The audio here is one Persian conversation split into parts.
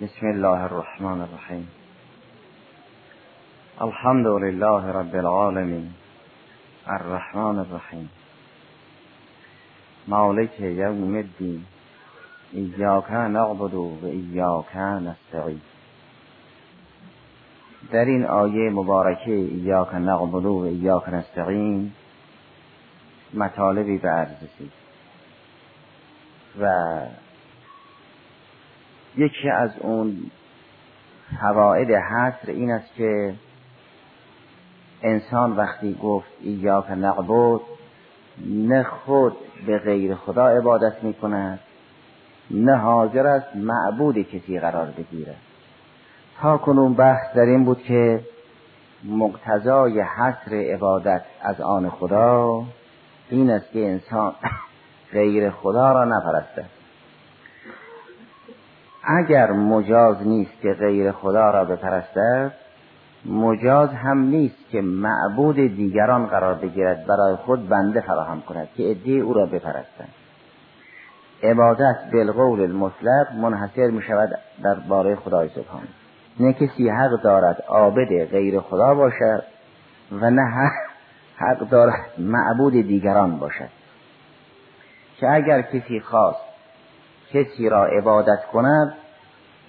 بسم الله الرحمن الرحیم. الحمد لله رب العالمين الرحمن الرحیم. مالک یوم الدین. ایاک نعبد و ایاک در این آیه مبارکه ایاک نعبد و ایاک نستعین مطالبی به عرض و یکی از اون فواید حصر این است که انسان وقتی گفت ایاک نعبد نه خود به غیر خدا عبادت می کند نه حاضر است معبود کسی قرار بگیرد. تا کنون بحث در این بود که مقتضای حصر عبادت از آن خدا این است که انسان غیر خدا را نپرستد اگر مجاز نیست که غیر خدا را بپرستد مجاز هم نیست که معبود دیگران قرار بگیرد برای خود بنده فراهم کند که ادعی او را بپرستند. عبادت بالقول المطلق منحصر می شود در باره خدای سبحانه. نه کسی حق دارد عابد غیر خدا باشد و نه حق دارد معبود دیگران باشد. که اگر کسی خواست کسی را عبادت کند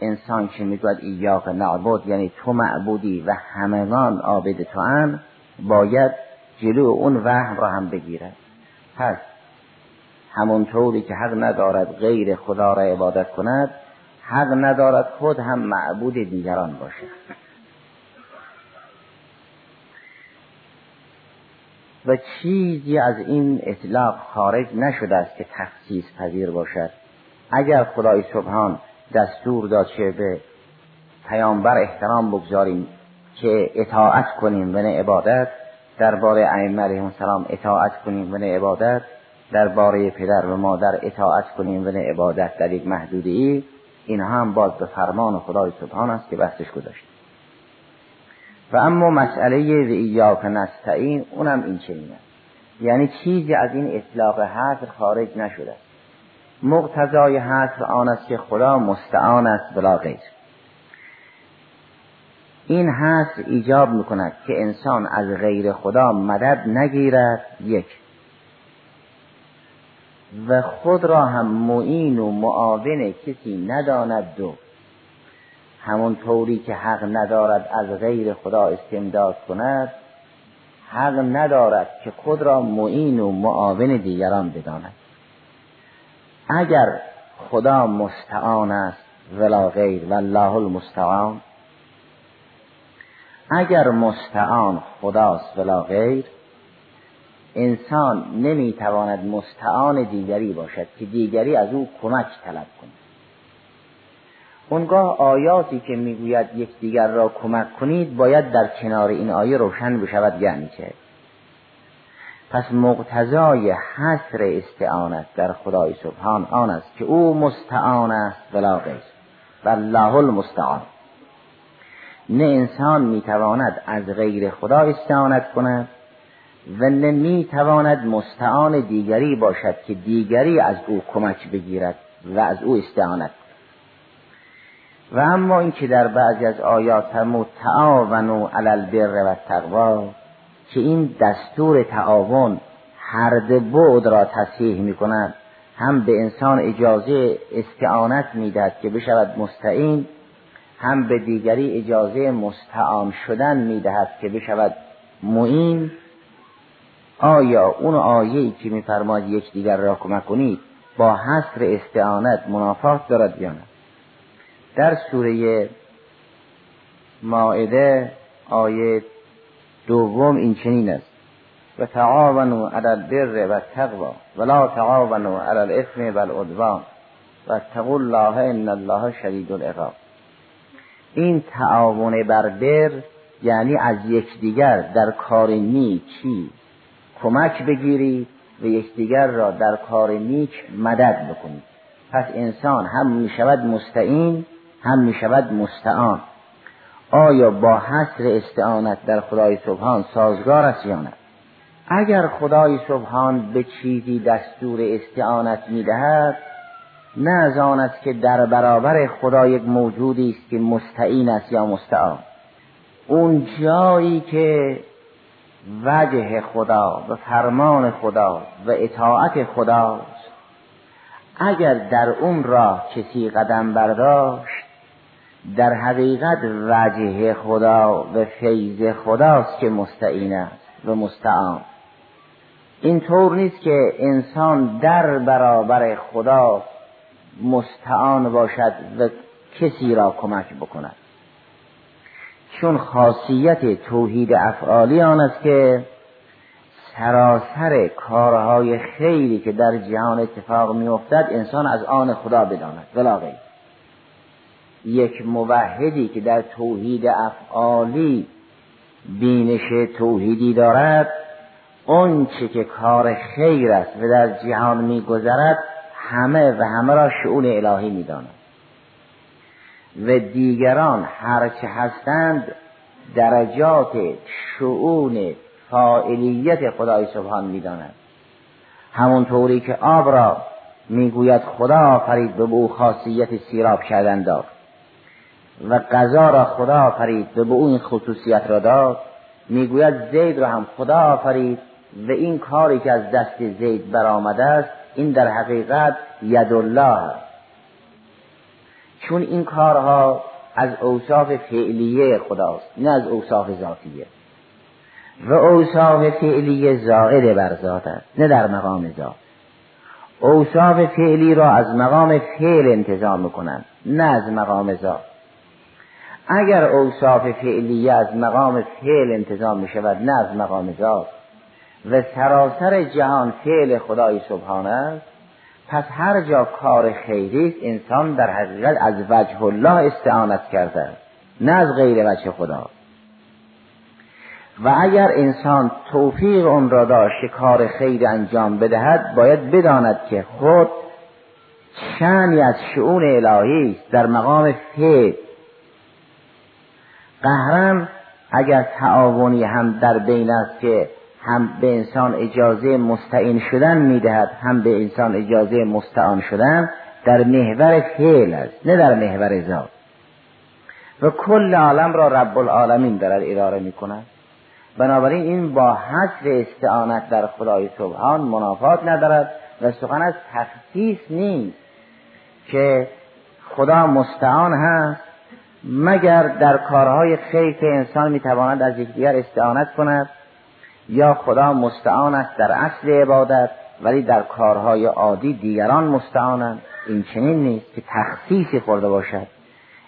انسان که می‌گوید؟ ایاق نعبد یعنی تو معبودی و همگان عابد تو هم باید جلو اون وهم را هم بگیرد. پس همونطوری که حق ندارد غیر خدا را عبادت کند حق ندارد خود هم معبود دیگران باشد. و چیزی از این اطلاق خارج نشده است که تخصیص پذیر باشد. اگر خدای سبحان دستور داد که به پیامبر احترام بگذاریم که اطاعت کنیم و نه عبادت. درباره ائمه علیهم السلام اطاعت کنیم و نه عبادت. درباره پدر و مادر اطاعت کنیم و نه عبادت در یک محدوده ای. این هم باز به فرمان خدای سبحان است که بحثش گذاشت و اما مسئله و ایاک نستعین اونم این چنین است یعنی چیزی از این اطلاق حصر خارج نشده است. مقتضای حصر آن است که خدا مستعان است بلا غیر. این حصر ایجاب می‌کند که انسان از غیر خدا مدد نگیرد یک. و خود را هم معین و معاون کسی نداند دو. همون طوری که حق ندارد از غیر خدا استمداد کند حق ندارد که خود را معین و معاون دیگران بداند. اگر خدا مستعان است ولا غیر والله المستعان. اگر مستعان خداست ولا غیر. انسان نمی‌تواند مستعان دیگری باشد که دیگری از او کمک طلب کند. اونگاه آیاتی که می‌گوید یکدیگر را کمک کنید باید در کنار این آیه روشن بشود یعنی چه؟ پس مقتضای حصر استعانت در خدای سبحان. آن است که او مستعان است ولا غیر. والله المستعان. نه انسان می‌تواند از غیر خدا استعانت کند و نه می‌تواند مستعان دیگری باشد که دیگری از او کمک بگیرد و از او استعانت و اما اینکه در بعضی از آیات فرمود تعاونوا علی البر و التقوا که این دستور تعاون هر بعد را تصحیح می کند هم به انسان اجازه استعانت می‌دهد که بشود مستعین هم به دیگری اجازه مستعان شدن می‌دهد که بشود معین. آیا اون آیه که میفرماد یکدیگر را کمک کنید با حصر استعانت منافات دارد یا نه؟ در سوره مائده آیه دوم این چنین است. و تعاونوا علی البر و تقوا ولا تعاونوا علی الاثم والعدوان و اتقوا الله ان الله شدید العقاب. این تعاون بر بر یعنی از یکدیگر در کار نیکی کمک بگیرید و یکدیگر را در کار نیک مدد بکنید پس انسان هم می شود مستعین هم می شود مستعان. آیا با حصر استعانت در خدای سبحان سازگار است یا نه؟ اگر خدای سبحان به چیزی دستور استعانت می‌دهد نه از آن است که در برابر خدا یک موجودی است که مستعین است یا مستعان. اون جایی که وجه خدا و فرمان خدا و اطاعت خداست اگر در اون راه کسی قدم برداشت در حقیقت وجه خدا و فیض خداست که مستعین است و مستعان. این طور نیست که انسان در برابر خدا مستعان باشد و کسی را کمک بکند. چون خاصیت توحید افعالی آن است که سراسر کارهای خیلی که در جهان اتفاق میافتد انسان از آن خدا بداند. ولا یک موحدی که در توحید افعالی بینش توحیدی دارد اون چه که کار خیر است و در جهان میگذرد همه و همه را شعون الهی می‌داند. و دیگران هرچه هستند درجات شعون فاعلیت خدای سبحان می‌داند. همونطوری که آب را می‌گوید خدا آفرید به او خاصیت سیراب کردن داد. و غذا را خدا آفرید به او این خصوصیت را داد. می‌گوید زید را هم خدا آفرید و این کاری که از دست زید برآمده است این در حقیقت ید الله است. چون این کارها از اوصاف فعلیه خداست نه از اوصاف ذاتیه. و اوصاف فعلیه زائد بر ذات است نه در مقام ذات. اوصاف فعلی را از مقام فعل انتظام می‌کنند نه از مقام ذات. اگر اوصاف فعلیه از مقام فعل انتظام می شود نه از مقام ذات. و سراسر جهان فعل خدای سبحانه است. پس هر جا کار خیری انسان در حقیقت از وجه الله استعانت کرده نه از غیر وجه خدا. و اگر انسان توفیق اون را داشت کار خیر انجام بدهد باید بداند که خود شانی از شعون الهی در مقام فعل قهرم اگر تعاونی هم در بین است که هم به انسان اجازه مستعین شدن می‌دهد هم به انسان اجازه مستعان شدن در محور فعل است نه در محور ذات. و کل عالم را رب العالمین دارد اداره می کند بنابراین این با حصر استعانت در خدای سبحان منافات ندارد و سخن از تخصیص نیست که خدا مستعان هست مگر در کارهای خیر که انسان می‌تواند از یکدیگر استعانت کند یا خدا مستعان است در اصل عبادت ولی در کارهای عادی دیگران مستعانند؟ این چنین نیست که تخصیصی خورده باشد.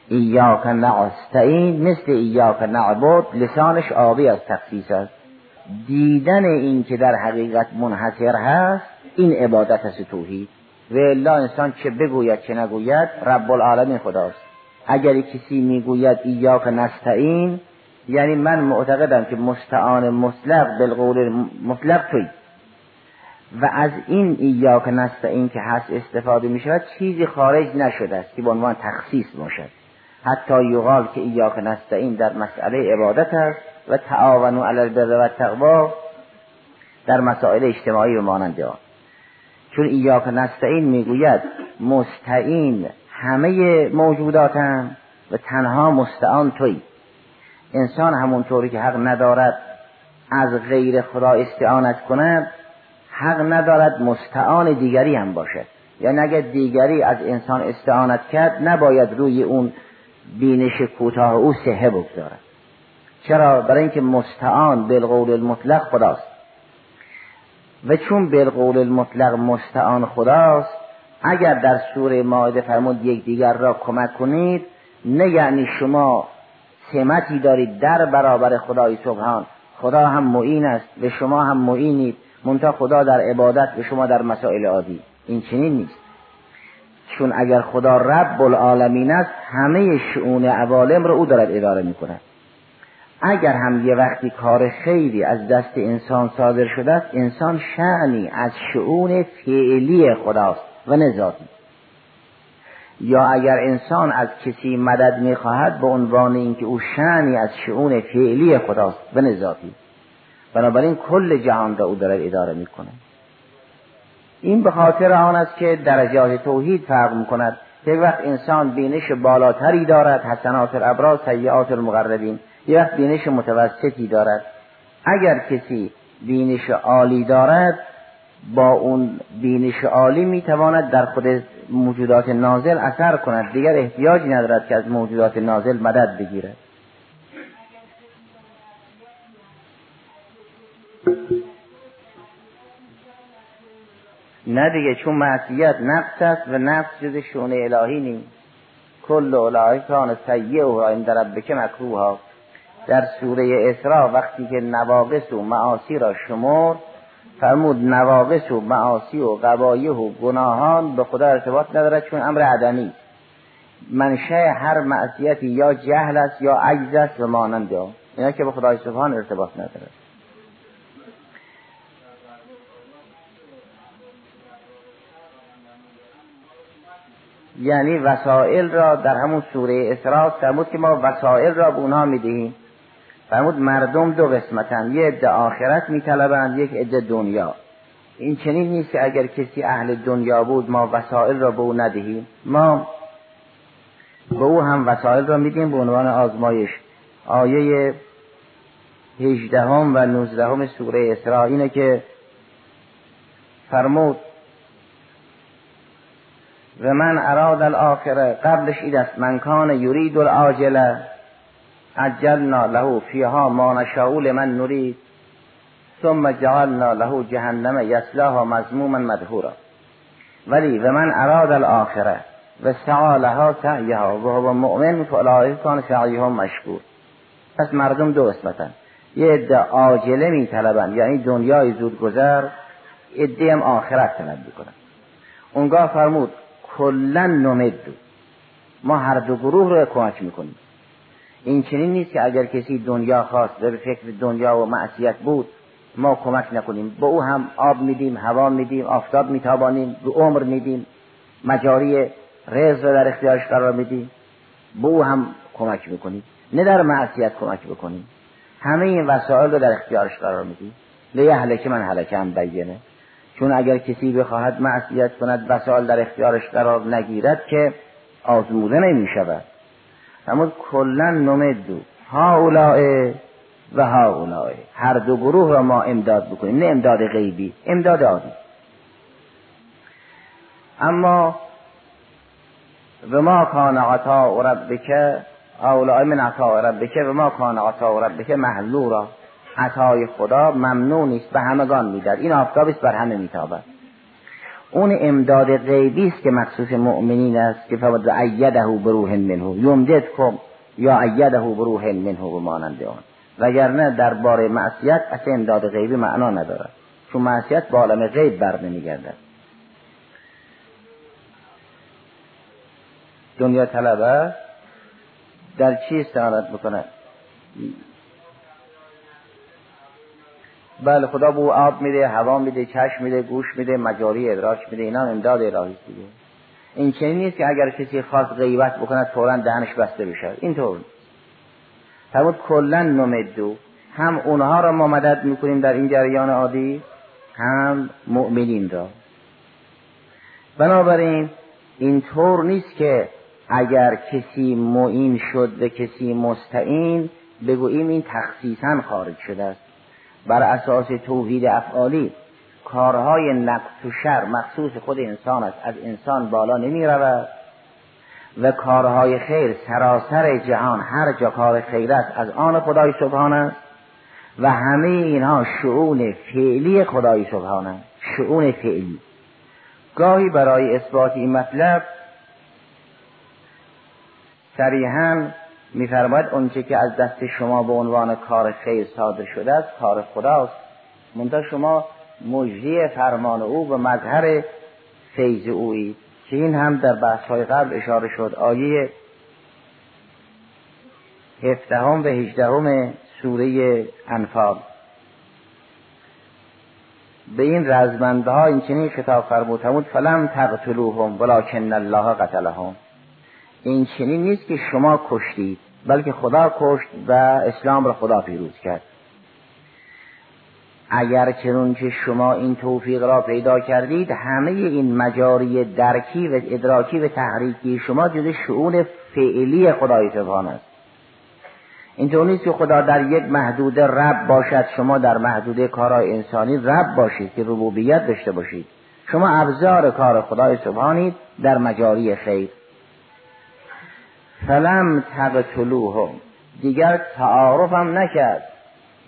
ایاک نعستعین مثل ایاک نعبد لسانش آبی از تخصیص است. دیدن این که در حقیقت منحصر هست این عبادت است توحید. و الا انسان چه بگوید چه نگوید رب العالمین خداست. اگر کسی می‌گوید ایاک نستعین یعنی من معتقدم که مستعان مطلق بالقول مطلق توی. و از این ایاک نستعین که هست استفاده می شود چیزی خارج نشده است که به عنوان تخصیص باشد. حتی یقال که ایاک نستعین در مسئله عبادت است و تعاونو علی البر و تقوا در مسائل اجتماعی و مانند آن. چون ایاک نستعین می‌گوید مستعین همه موجوداتن و تنها مستعان توی. انسان همونطوری که حق ندارد از غیر خدا استعانت کند حق ندارد مستعان دیگری هم باشد. یعنی اگر دیگری از انسان استعانت کرد نباید روی اون بینش کوتاه او سهه بگذارد. چرا؟ برای اینکه مستعان بالقول المطلق خداست. و چون بالقول المطلق مستعان خداست اگر در سوره ماعده فرمود یک دیگر را کمک کنید نه یعنی شما سمتی دارید در برابر خدای سبحان. خدا هم معین است و شما هم معینید. منتها خدا در عبادت و شما در مسائل عادی. این چنین نیست. چون اگر خدا رب العالمین است همه شعون عوالم را او دارد اداره می کند اگر هم یه وقتی کار خیری از دست انسان صادر شده است انسان شعنی از شعون فعلی خداست. و یا اگر انسان از کسی مدد می‌خواهد به عنوان اینکه او شعنی از شعون فعلی خداست و نزادی بنابراین کل جهان را او دارد اداره می‌کنه. این به خاطر آن است که درجات توحید فرق می‌کند. یک وقت انسان بینش بالاتری دارد حسنات الابرار سیعات المقربین. یک وقت بینش متوسطی دارد. اگر کسی بینش عالی دارد با اون بینش عالی می‌تواند در خود موجودات نازل اثر کند. دیگر احتیاجی ندارد که از موجودات نازل مدد بگیرد. نه دیگه چون معصیت نفس است و نفس جز شونه الهی نیست. کل اولای کان سیعه و عند ربک مکروه در سوره اسراء وقتی که نواقص و معاصی را شمرد فرمود نواقص و معاصی و قبایه و گناهان به خدا ارتباط ندارد چون امر عدمی. منشه هر معصیتی یا جهل است یا عجز است و مانند اینا که به خدای سبحان ارتباط ندارد. یعنی وسائل را در همون سوره اسراء فرمود که ما وسائل را به اونها می‌دهیم. فرمود مردم دو قسمتن. یه عده آخرت میطلبند یک عده دنیا. این چنین نیست که اگر کسی اهل دنیا بود ما وسائل را به او ندهیم. ما به او هم وسائل را میدیم به عنوان آزمایش. آیه هجدهم و نوزدهم سوره اسراء اینه که فرمود و من اراد الاخره قبلش اید است من کان یرید العاجله عجلنا له فیها ما نشاء لمن نرید. ثم جعلنا له جهنم یصلاها مذموما مدهورا ولی و من اراد الاخره و سعى لها سعیها و هو مؤمن فاولئک کان سعیهم مشکور. پس مردم دو قسمتن. یه عده عاجله می طلبن یعنی دنیای زود گذر عده هم آخرت طلب می‌کنن. اونگاه فرمود کلا نمدو ما هر دو گروه رو کمک می‌کنیم. این چنین نیست که اگر کسی دنیا خواست به فکر دنیا و معصیت بود ما کمک نکنیم. به او هم آب میدیم هوا میدیم آفتاب میتابانیم به عمر میدیم مجاری رو در اختیارش قرار میدیم. به او هم کمک می‌کنیم نه در معصیت کمک بکنیم. همه این وسایل رو در اختیارش قرار میدیم. لیه که من حلکه هم بیینه چون اگر کسی بخواهد معصیت کند وسایل در اختیارش قرار نگیرد که آزموده نمی شود اما کلا نمدو ها اولائه و ها اولائه هر دو گروه را ما امداد بکنیم. نه امداد غیبی امداد عادی. اما و ما کان عطا ربک اولائه من عطا ربک و ما کان عطا ربک محلورا عطای خدا ممنوع نیست به همگان می‌داد این آفتاب است بر همه میتابد. اون امداد غیبی است که مخصوص مؤمنین است که فقط ایده بروح منه. کم یا ایده بروح منه و مانند آن. وگرنه درباره معصیت اصلا امداد غیبی معنا ندارد. چون معصیت با عالم غیب بر نمیگردد. دنیا طلبه در چی استعانت بکنه بله خدا به آب میده هوا میده چشم میده گوش میده مجاری ادراک میده اینا امداد الهی دیگه. این چنین نیست که اگر کسی خواست غیبت بکند فورا دهنش بسته بشه. اینطور فرمود کلا نمدو. هم اونها را ما مدد می‌کنیم در این جریان عادی هم مؤمنین را. بنابراین اینطور نیست که اگر کسی معین شد به کسی مستعین بگوییم این تخصیصا خارج شده است. بر اساس توحید افعالی کارهای نقص و شر مخصوص خود انسان است از انسان بالا نمی رود. و کارهای خیر سراسر جهان هر جا کار خیر است از آن خدای سبحان است. و همه اینها شعون فعلی خدای سبحان است. شعون فعلی. گاهی برای اثبات این مطلب صریحا میفرماید اونچه که از دست شما به عنوان کار خیر صادر شده است کار خداست. منتها شما مجری فرمان او به مظهر فیض اویید که این هم در بحث های قبل اشاره شد آیه هفدهم و هجدهم سوره انفال. به این رزمنده ها این چنین خطاب فرمود فلم تقتلوهم ولکن الله قتلهم. این چنین نیست که شما کشتید بلکه خدا کشت و اسلام را خدا پیروز کرد. اگر چنون که شما این توفیق را پیدا کردید همه این مجاری درکی و ادراکی و تحریکی شما جز شعون فعلی خدای سبحان است. اینطور نیست که خدا در یک محدود رب باشد شما در محدود کارهای انسانی رب باشید که ربوبیت داشته باشید. شما ابزار کار خدای سبحانید در مجاری خیر. فلم تقتلوهم دیگر تعارفم نکرد.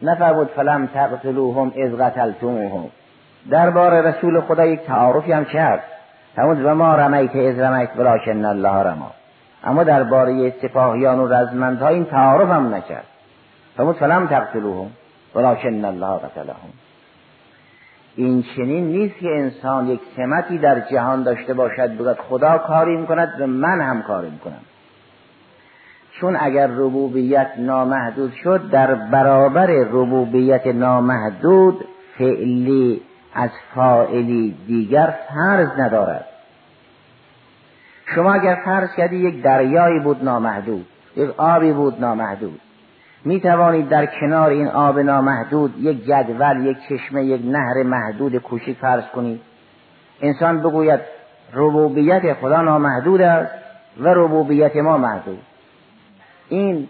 نفرمود فلم تقتلوهم از قتلتموهم. دربار رسول خدا یک تعارفی هم کرد. فرمود و ما رمیت از رمیت ولکن الله رما. اما درباره سپاهیان و رزمندها این تعارف هم نکرد. فرمود فلم تقتلوهم ولکن الله قتلهم. این چنین نیست که انسان یک سمتی در جهان داشته باشد بگوید خدا کاری می‌کند و من هم کاری می‌کنم چون اگر ربوبیت نامحدود شد در برابر ربوبیت نامحدود فعلی از فائلی دیگر فرض ندارد. شما اگر فرض کردی یک دریایی بود نامحدود یک آبی بود نامحدود می توانید در کنار این آب نامحدود یک جدول یک چشمه یک نهر محدود کوچیک فرض کنید. انسان بگوید ربوبیت خدا نامحدود است و ربوبیت ما محدود. این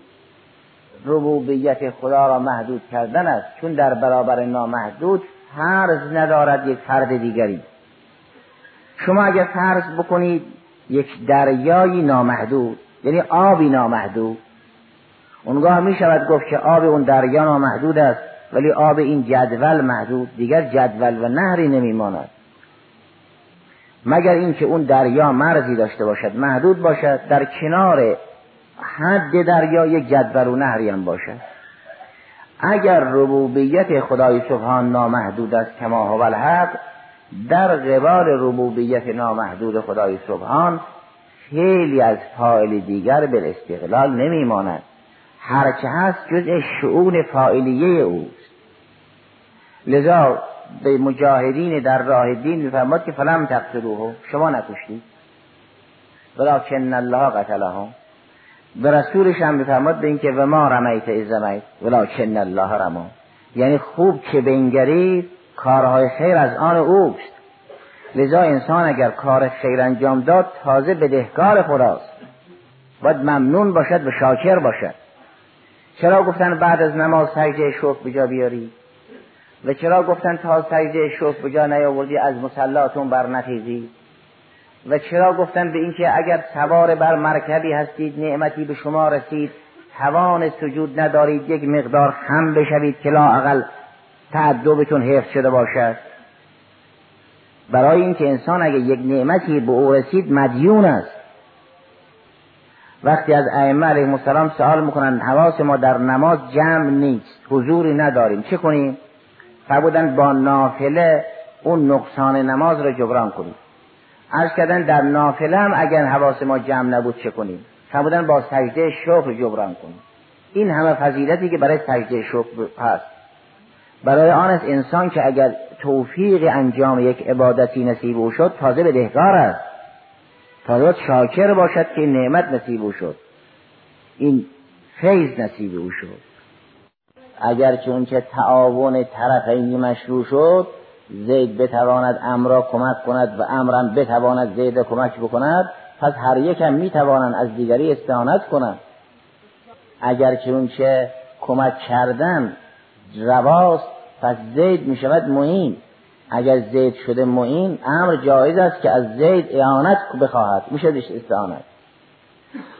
ربوبیت خدا را محدود کردن است. چون در برابر نامحدود فرض ندارد یک فرد دیگری. شما اگر فرض بکنید یک دریایی نامحدود یعنی آبی نامحدود اونگاه می شود گفت که آب اون دریا نامحدود است ولی آب این جدول محدود دیگر جدول و نهری نمیماند مگر اینکه اون دریا مرزی داشته باشد محدود باشد در کنار حد دریا یک جدول و نهری هم باشد اگر ربوبیت خدای سبحان نامحدود است کما هو الحق در قبال ربوبیت نامحدود خدای سبحان خیلی از فاعل دیگر به استقلال نمیماند. هرچه هست جز شعون فاعلیه اوست. لذا به مجاهدین در راه دین میفرماد که فلم تقتلوه. شما نکشتید. ولکن الله قتلهم. به رسولش هم میفرماد به اینکه و ما رمیت از رمیت ولکن الله رما یعنی خوب که بنگرید کارهای خیر از آن اوست. لذا انسان اگر کار خیر انجام داد تازه بدهکار خداست. باید ممنون باشد و شاکر باشد. چرا گفتن بعد از نماز سجده شکر بجا بیاری؟ و چرا گفتن تا سجده شکر بجا نیاوردی از مسلاتون بر نخیزی و چرا گفتن به اینکه اگر سوار بر مرکبی هستید نعمتی به شما رسید. توان سجود ندارید یک مقدار خم بشوید که لااقل تعدبتون حفظ شده باشد. برای اینکه انسان اگر یک نعمتی به او رسید مدیون است. وقتی از ائمه علیهم السلام سوال می‌کنن حواس ما در نماز جمع نیست حضوری نداریم چه کنیم؟ فرمودن با نافله اون نقصان نماز را جبران کنیم. عرض کردن در نافله هم اگر حواس ما جمع نبود چه کنیم؟ فرمودن با سجده شکر جبران کنیم. این همه فضیلتی که برای سجده شکر هست. برای آن است انسان که اگر توفیق انجام یک عبادتی نصیب او شد تازه به دهکار است. تازه شاکر باشد که نعمت نصیب او شد. این فیض نصیب او شد. اگر چون که تعاون طرفینی مشروع شد زید بتواند امر کمک کند و امرم بتواند زید کمک بکند پس هر یک می‌توانند از دیگری استعانت کنند. اگر که کمک کردن رواست پس زید می شود معین. اگر زید شده معین امر جایز است که از زید اعانت بخواهد میشه استعانت.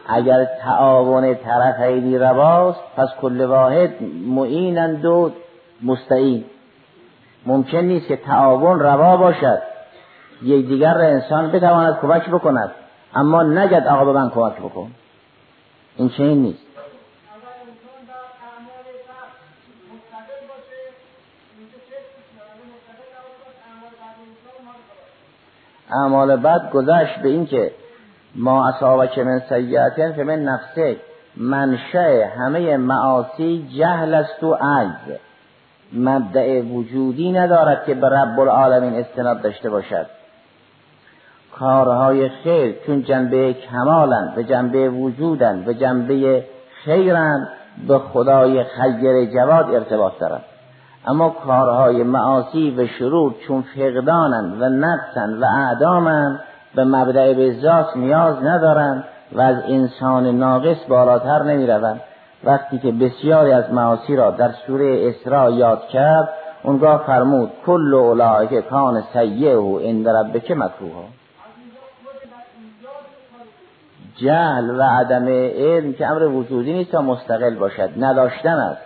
اگر تعاون طرفینی رواست پس کل واحد معینند و مستعین. ممکن نیست که تعاون روا باشد. یک دیگر را انسان بتواند کمک بکند. اما نگد آقا به من کمک بکن. این چنین نیست. اعمال بعد گذشت به این که ما که من سیعتین که من نفسه منشه همه معاصی جهل است و عجز. مبدع وجودی ندارد که به رب العالمین استناد داشته باشد. کارهای خیر چون جنبه کمالن به جنبه وجودن به جنبه خیرن به خدای خیر جواد ارتباط دارد اما کارهای معاصی و شرور چون فقدانند و نقصند و اعدامند به مبدع به نیاز ندارند و از انسان ناقص بالاتر نمی وقتی که بسیاری از معاصی را در سوره اسراء یاد کرد اونگاه فرمود کل اولئک کان سیئه عند ربک مکروه جهل و عدم علم که امر وجودی نیست تا مستقل باشد نداشتن است.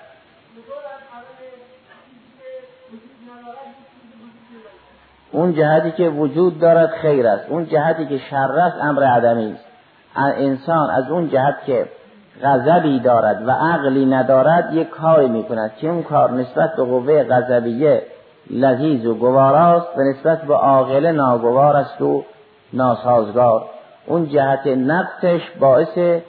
اون جهتی که وجود دارد خیر است اون جهتی که شر است امر عدمی است. انسان از اون جهت که غضبی دارد و عقلی ندارد یک کاری می‌کند که اون کار نسبت به قوه غضبیه لذیذ و گواراست و نسبت به عاقله ناگوار است و ناسازگار. اون جهت نقصش باعث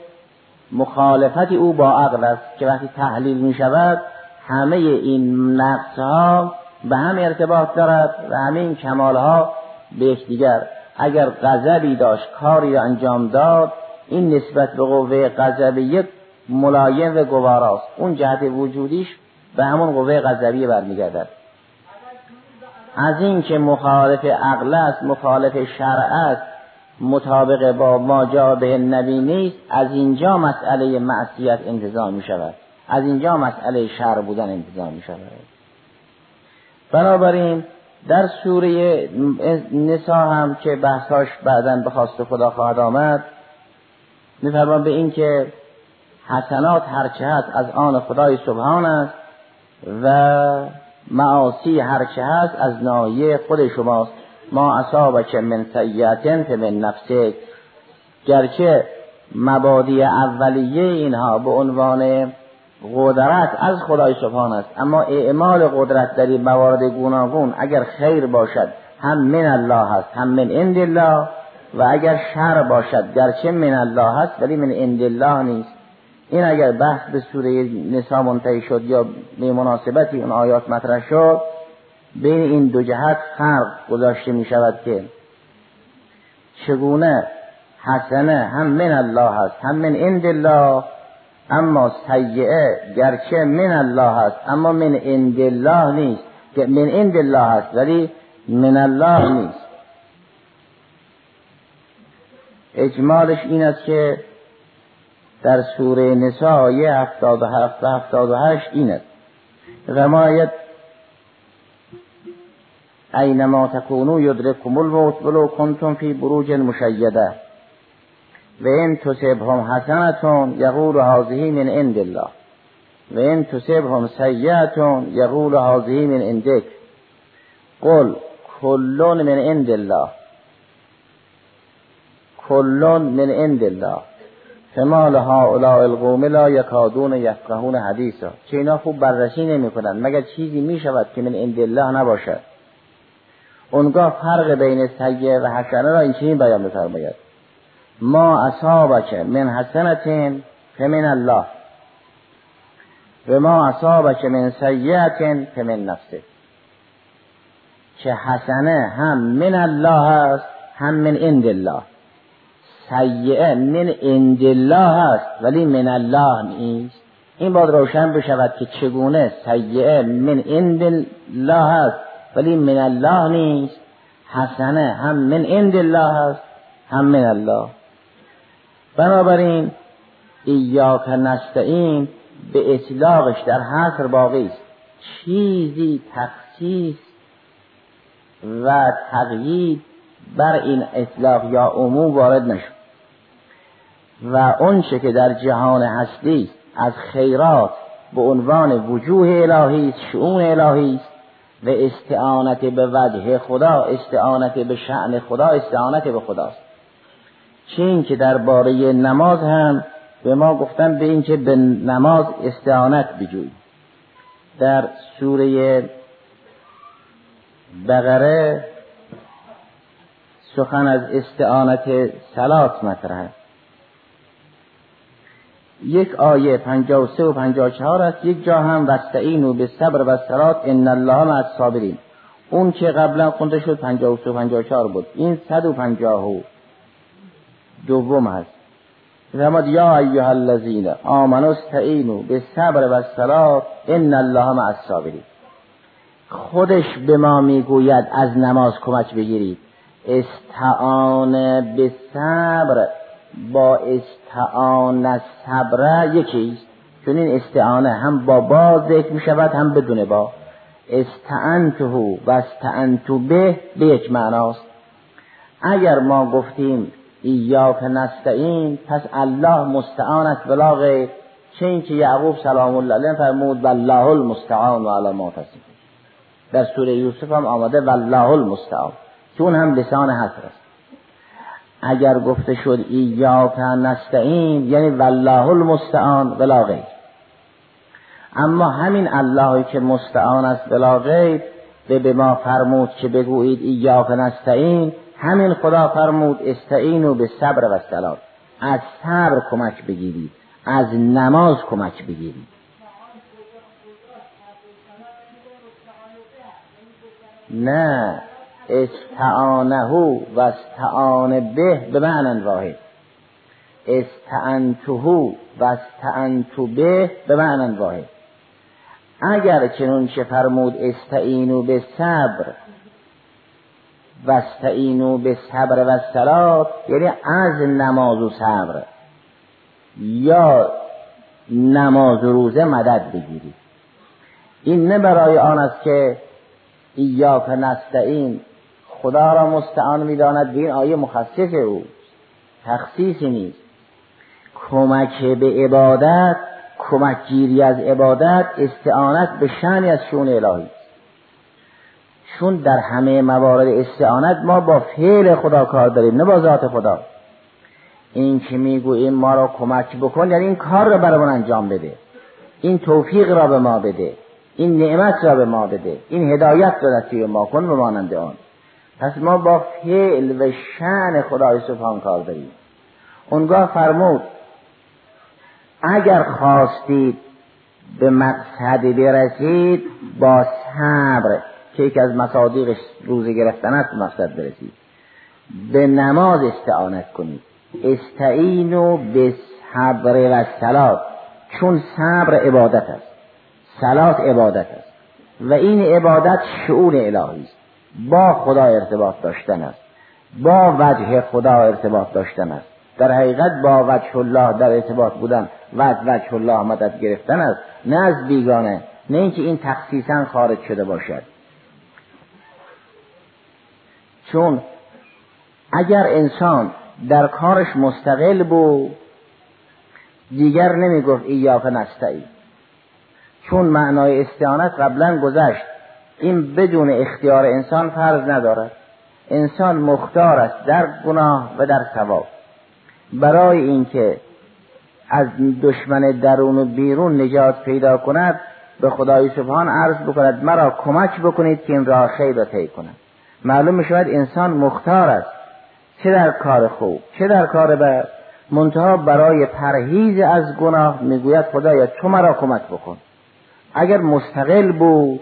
مخالفت او با عقل است که وقتی تحلیل می شود همه این نقص ها به هم ارتباط دارد و همه این کمال ها به یکدیگر. اگر غضبی داشت کاری را انجام داد این نسبت به قوه غضبیه ملایم و گواراست اون جهت وجودیش به همون قوه غضبیه برمیگردد. از این که مخالف عقل است مخالف شرع است مطابق با ما جا به نبی نیست از اینجا مسئله معصیت انتظام می شود از اینجا مسئله شر بودن انتظام می شود بنابراین در سوره نسا هم که بحثاش بعدا به خواست خدا خواهد آمد میفرمان به این که حسنات هرچه هست از آن خدای سبحان است و معاصی هرچه هست از نایه خود شماست. ما اصابک من سیعتن من نفسک. گرچه مبادی اولیه اینها به عنوان قدرت از خدای سبحان است اما اعمال قدرت در این موارد گوناگون اگر خیر باشد هم من الله است هم من عند الله. و اگر شر باشد گرچه من الله هست ولی من عند الله نیست. این اگر بحث به سوره نسا منتهی شد یا به مناسبتی اون آیات مطرح شد بین این دو جهت فرق گذاشته می شود که چگونه حسنه هم من الله هست هم من عند الله اما سیعه گرچه من الله هست اما من عند الله نیست. که من عند الله هست ولی من الله نیست. اجمالش این است که در سوره نساء آیه 77 و 78 این است. فرماید اینما تکونو یدرککم الموت ولو کنتم فی بروج مشیده. و این تصبهم حسنتون یقول هذه من عند الله. و این تصبهم سیئتون یقول هذه من عندک. قل کلون من عند الله. کلون من عند الله. فما هؤلاء القوم لا یکادون یفقهون حدیثا. چه اینا خوب بررسی نمی کنند مگر چیزی می شود که من عند الله نباشد؟ اونگاه فرق بین سیه و حسنه را این چنین بیان بفرماید ما اصابک من حسنتین فمن الله. و ما اصابک من سیعتین فمن نفسه. که حسنه هم من الله است هم من عند الله. سیعه من الله است ولی من الله نیست. این باید روشن بشود که چگونه سیعه من عند الله است ولی من الله نیست. حسنه هم من عند الله است هم من الله. بنابراین ایاک نستعین به اطلاقش در حصر باقی است. چیزی تخصیص و تقیید بر این اطلاق یا عموم وارد نشد. و اونچه که در جهان هستی از خیرات به عنوان وجوه الهی است شعون الهی است و استعانت به وجه خدا استعانت به شعن خدا استعانت به خداست. چین که درباره نماز هم به ما گفتن به این که به نماز استعانت بجوی در سوره بقره سخن از استعانت سلات مطرح یک آیه 53 و 54 است. یک جا هم وستعینو به صبر و سلات ان الله مع الصابرین اون که قبلا خونده شد 53 و 54 بود. این 150 دوم هست فرماد یا ایها الذین آمنوا استعینوا به صبر و سلات ان الله مع الصابرین خودش به ما می‌گوید از نماز کمک بگیرید. استعان به صبر با استعان صبر یکیست چون این استعانه هم با با ذکر می شود هم بدون با. استعنته و استعنتو به به یک معناست اگر ما گفتیم ایاک نستعین پس الله مستعان است بلا غیر چه اینکه یعقوب سلام الله علیه فرمود والله المستعان و علی ما در سوره یوسف هم آمده والله المستعان. چون هم لسان حسر است. اگر گفته شد ایاک نستعین یعنی والله المستعان بلا غیر. اما همین اللهی که مستعان است بلا غیر به به ما فرمود که بگویید ایاک نستعین همین خدا فرمود استعینو به صبر و سلام از صبر کمک بگیرید از نماز کمک بگیرید. نه. استعانه و استعان به به معنی واحد. استعنته و استعنتو به به معنی واحد. اگر چنون چه فرمود استعینو به صبر و استعینو به صبر و سلات یعنی از نماز و صبر یا نماز و روزه مدد بگیرید. این نه برای آن است که ایاک نستعین خدا را مستعان می‌داند. این آیه مخصص او. تخصیصی نیست. کمک به عبادت کمک گیری از عبادت استعانت به شنی از شون الهی. چون در همه موارد استعانت ما با فعل خدا کار داریم نه با ذات خدا. این که می‌گوییم ما را کمک بکن یعنی این کار را برامون انجام بده. این توفیق را به ما بده. این نعمت را به ما بده. این هدایت را نصیب ما کن به مانند آن. پس ما با فعل و شن خدای سبحان کار داریم. اونگاه فرمود اگر خواستید به مقصد برسید با صبر که یکی از مصادیق روزه گرفتن است مقصد برسید. به نماز استعانت کنید. استعینو به صبر و سلات چون صبر عبادت است. سلات عبادت است. و این عبادت شعور الهی است. با خدا ارتباط داشتن است. با وجه خدا ارتباط داشتن است. در حقیقت با وجه الله در ارتباط بودن و وجه الله مدد گرفتن است. نه از بیگانه نه اینکه این تخصیصا خارج شده باشد. چون اگر انسان در کارش مستقل بود دیگر نمی گفت ایاک نستعی چون معنای استعانت قبلا گذشت. این بدون اختیار انسان فرض ندارد. انسان مختار است در گناه و در ثواب. برای اینکه از دشمن درون و بیرون نجات پیدا کند به خدای سبحان عرض بکند مرا کمک بکنید که این راه خیر را طی کنم. معلوم می شود انسان مختار است. چه در کار خوب چه در کار بد. منتها برای پرهیز از گناه می‌گوید خدایا تو مرا کمک بکن. اگر مستقل بود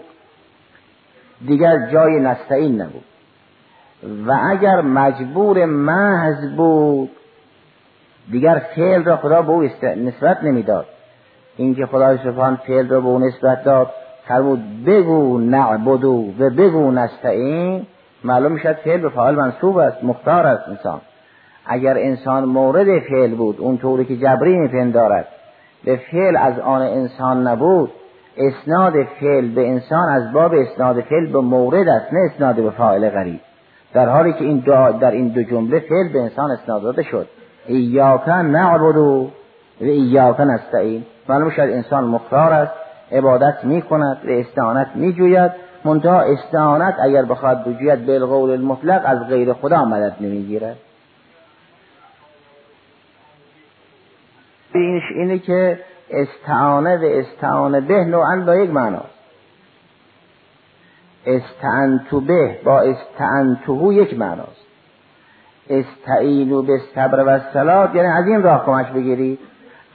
دیگر جای نستعین نبود. و اگر مجبور محض بود دیگر فعل را خدا به او نسبت نمی‌داد. اینکه خدای سبحان فعل را به او نسبت داد فرمود بگو نعبدو و بگو نستعین معلوم می‌شد فعل به فعال منصوب است مختار است انسان. اگر انسان مورد فعل بود اون طوری که جبری میپندارد. به فعل از آن انسان نبود اسناد فعل به انسان از باب اسناد فعل به مورد است نه اسناد به فاعل غریب. در حالی که این در این دو جمله فعل به انسان اسناد داده شد. ایاک نعبد و ایاک نستعین. معلوم شد انسان مختار است عبادت می کند و استعانت می جوید منتها استعانت اگر بخواد بجوید بالقول المطلق از غیر خدا مدد نمی‌گیرد. اینش اینه که استعانه و استعانه به نوعا با یک معناست استعنتو به با استعنتو یک معناست. استعینو به صبر و سلات یعنی از این راه کمک بگیرید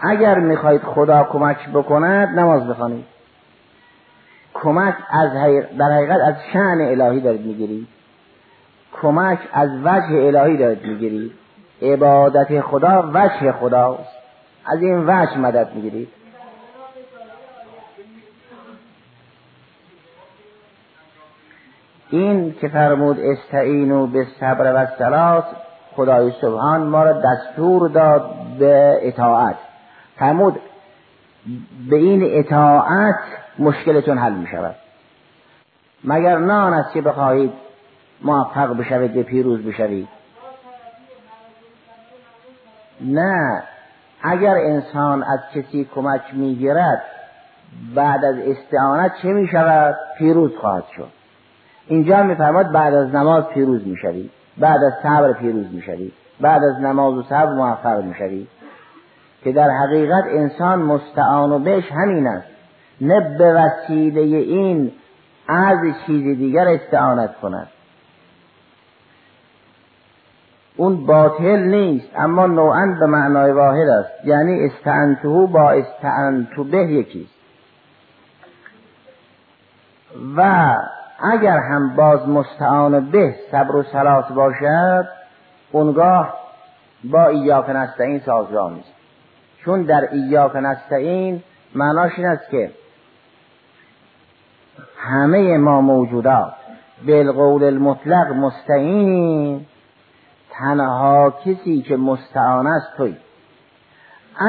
اگر می‌خواهید خدا کمک بکند نماز بخوانید. کمک از در حقیقت از شعن الهی دارید می‌گیرید کمک از وجه الهی دارید می‌گیرید عبادت خدا وجه خداست. از این وجه مدد می‌گیرید. این که فرمود استعینو به صبر و سلات خدای سبحان ما را دستور داد به اطاعت. فرمود به این اطاعت مشکلتون حل می شود مگر نان است که بخواهید موفق بشوید به پیروز بشوید؟ نه. اگر انسان از کسی کمک می‌گیرد بعد از استعانت چه می شود؟ پیروز خواهد شد. اینجا میفرماد بعد از نماز پیروز می‌شوید بعد از صبر پیروز می‌شوید بعد از نماز و صبر موفق می‌شوید که در حقیقت انسان مستعان و بهش همین است. نه به وسیله این از چیز دیگر استعانت کند. اون باطل نیست اما نوعا به معنای واحد است. یعنی استعنتو با استعنتو به یکیست. و اگر هم باز مستعان به صبر و سلاس باشد اونگاه با ایاک نستعین سازگار نیست. چون در ایاک نستعین معناش این است که همه ما موجودات بالقول المطلق مستعین تنها کسی که مستعان است توی.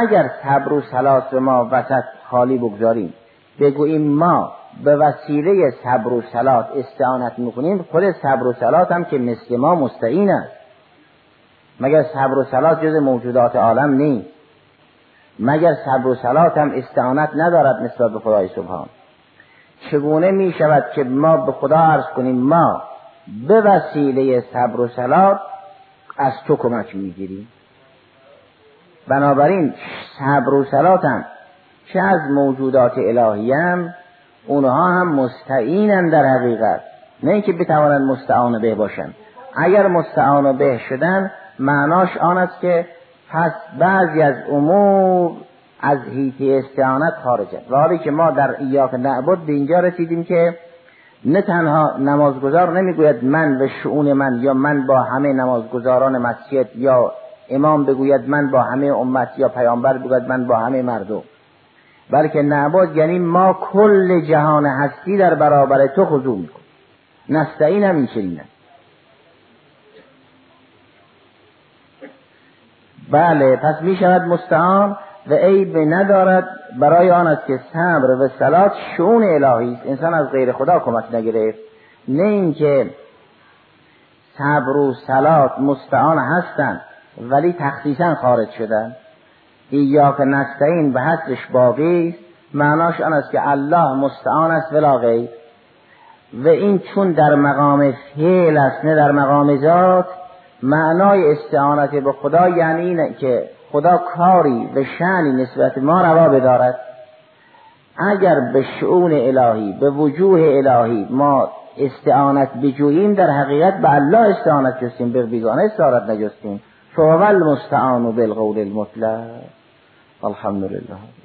اگر صبر و سلاس ما وسط خالی بگذاریم بگوییم ما به وسیله صبر و سلات استعانت می‌کنیم خود صبر و سلات هم که مثل ما مستعین است. مگر صبر و سلات جز موجودات عالم نیست؟ مگر صبر و سلات هم استعانت ندارد نسبت به خدای سبحان؟ چگونه می شود که ما به خدا عرض کنیم ما به وسیله صبر و سلات از تو کمک می‌گیریم. بنابراین صبر و سلات هم چه از موجودات الهی هم اونها هم مستعینن در حقیقت. نه اینکه بتوانند مستعان به باشن. اگر مستعان به شدن معناش آن است که پس بعضی از امور از هیتی استعانت خارجه و که ما در ایاک نعبد به اینجا رسیدیم که نه تنها نمازگزار نمی‌گوید من به شعون من یا من با همه نمازگزاران مسجد یا امام بگوید من با همه امت یا پیامبر بگوید من با همه مردم. بلکه نعبد یعنی ما کل جهان هستی در برابر تو خضوع می‌کنیم نستعین هم این بله پس می شود مستعان. و عیب ندارد برای آن است که صبر و سلات شون الهی است. انسان از غیر خدا کمک نگرفت. نه اینکه صبر و سلات مستعان هستند ولی تخصیصا خارج شدن. ایاک نستعین به حسش باقی است. معناش آن است که الله مستعان است ولا و این چون در مقام فعل است نه در مقام ذات. معنای استعانت به خدا یعنی اینه که خدا کاری و شعنی نسبت ما روا بدارد. اگر به شعون الهی به وجوه الهی ما استعانت بجوییم در حقیقت به الله استعانت جستیم به بیگانه استعانت نجستیم. فهو المستعان بالقول المطلق. الحمد لله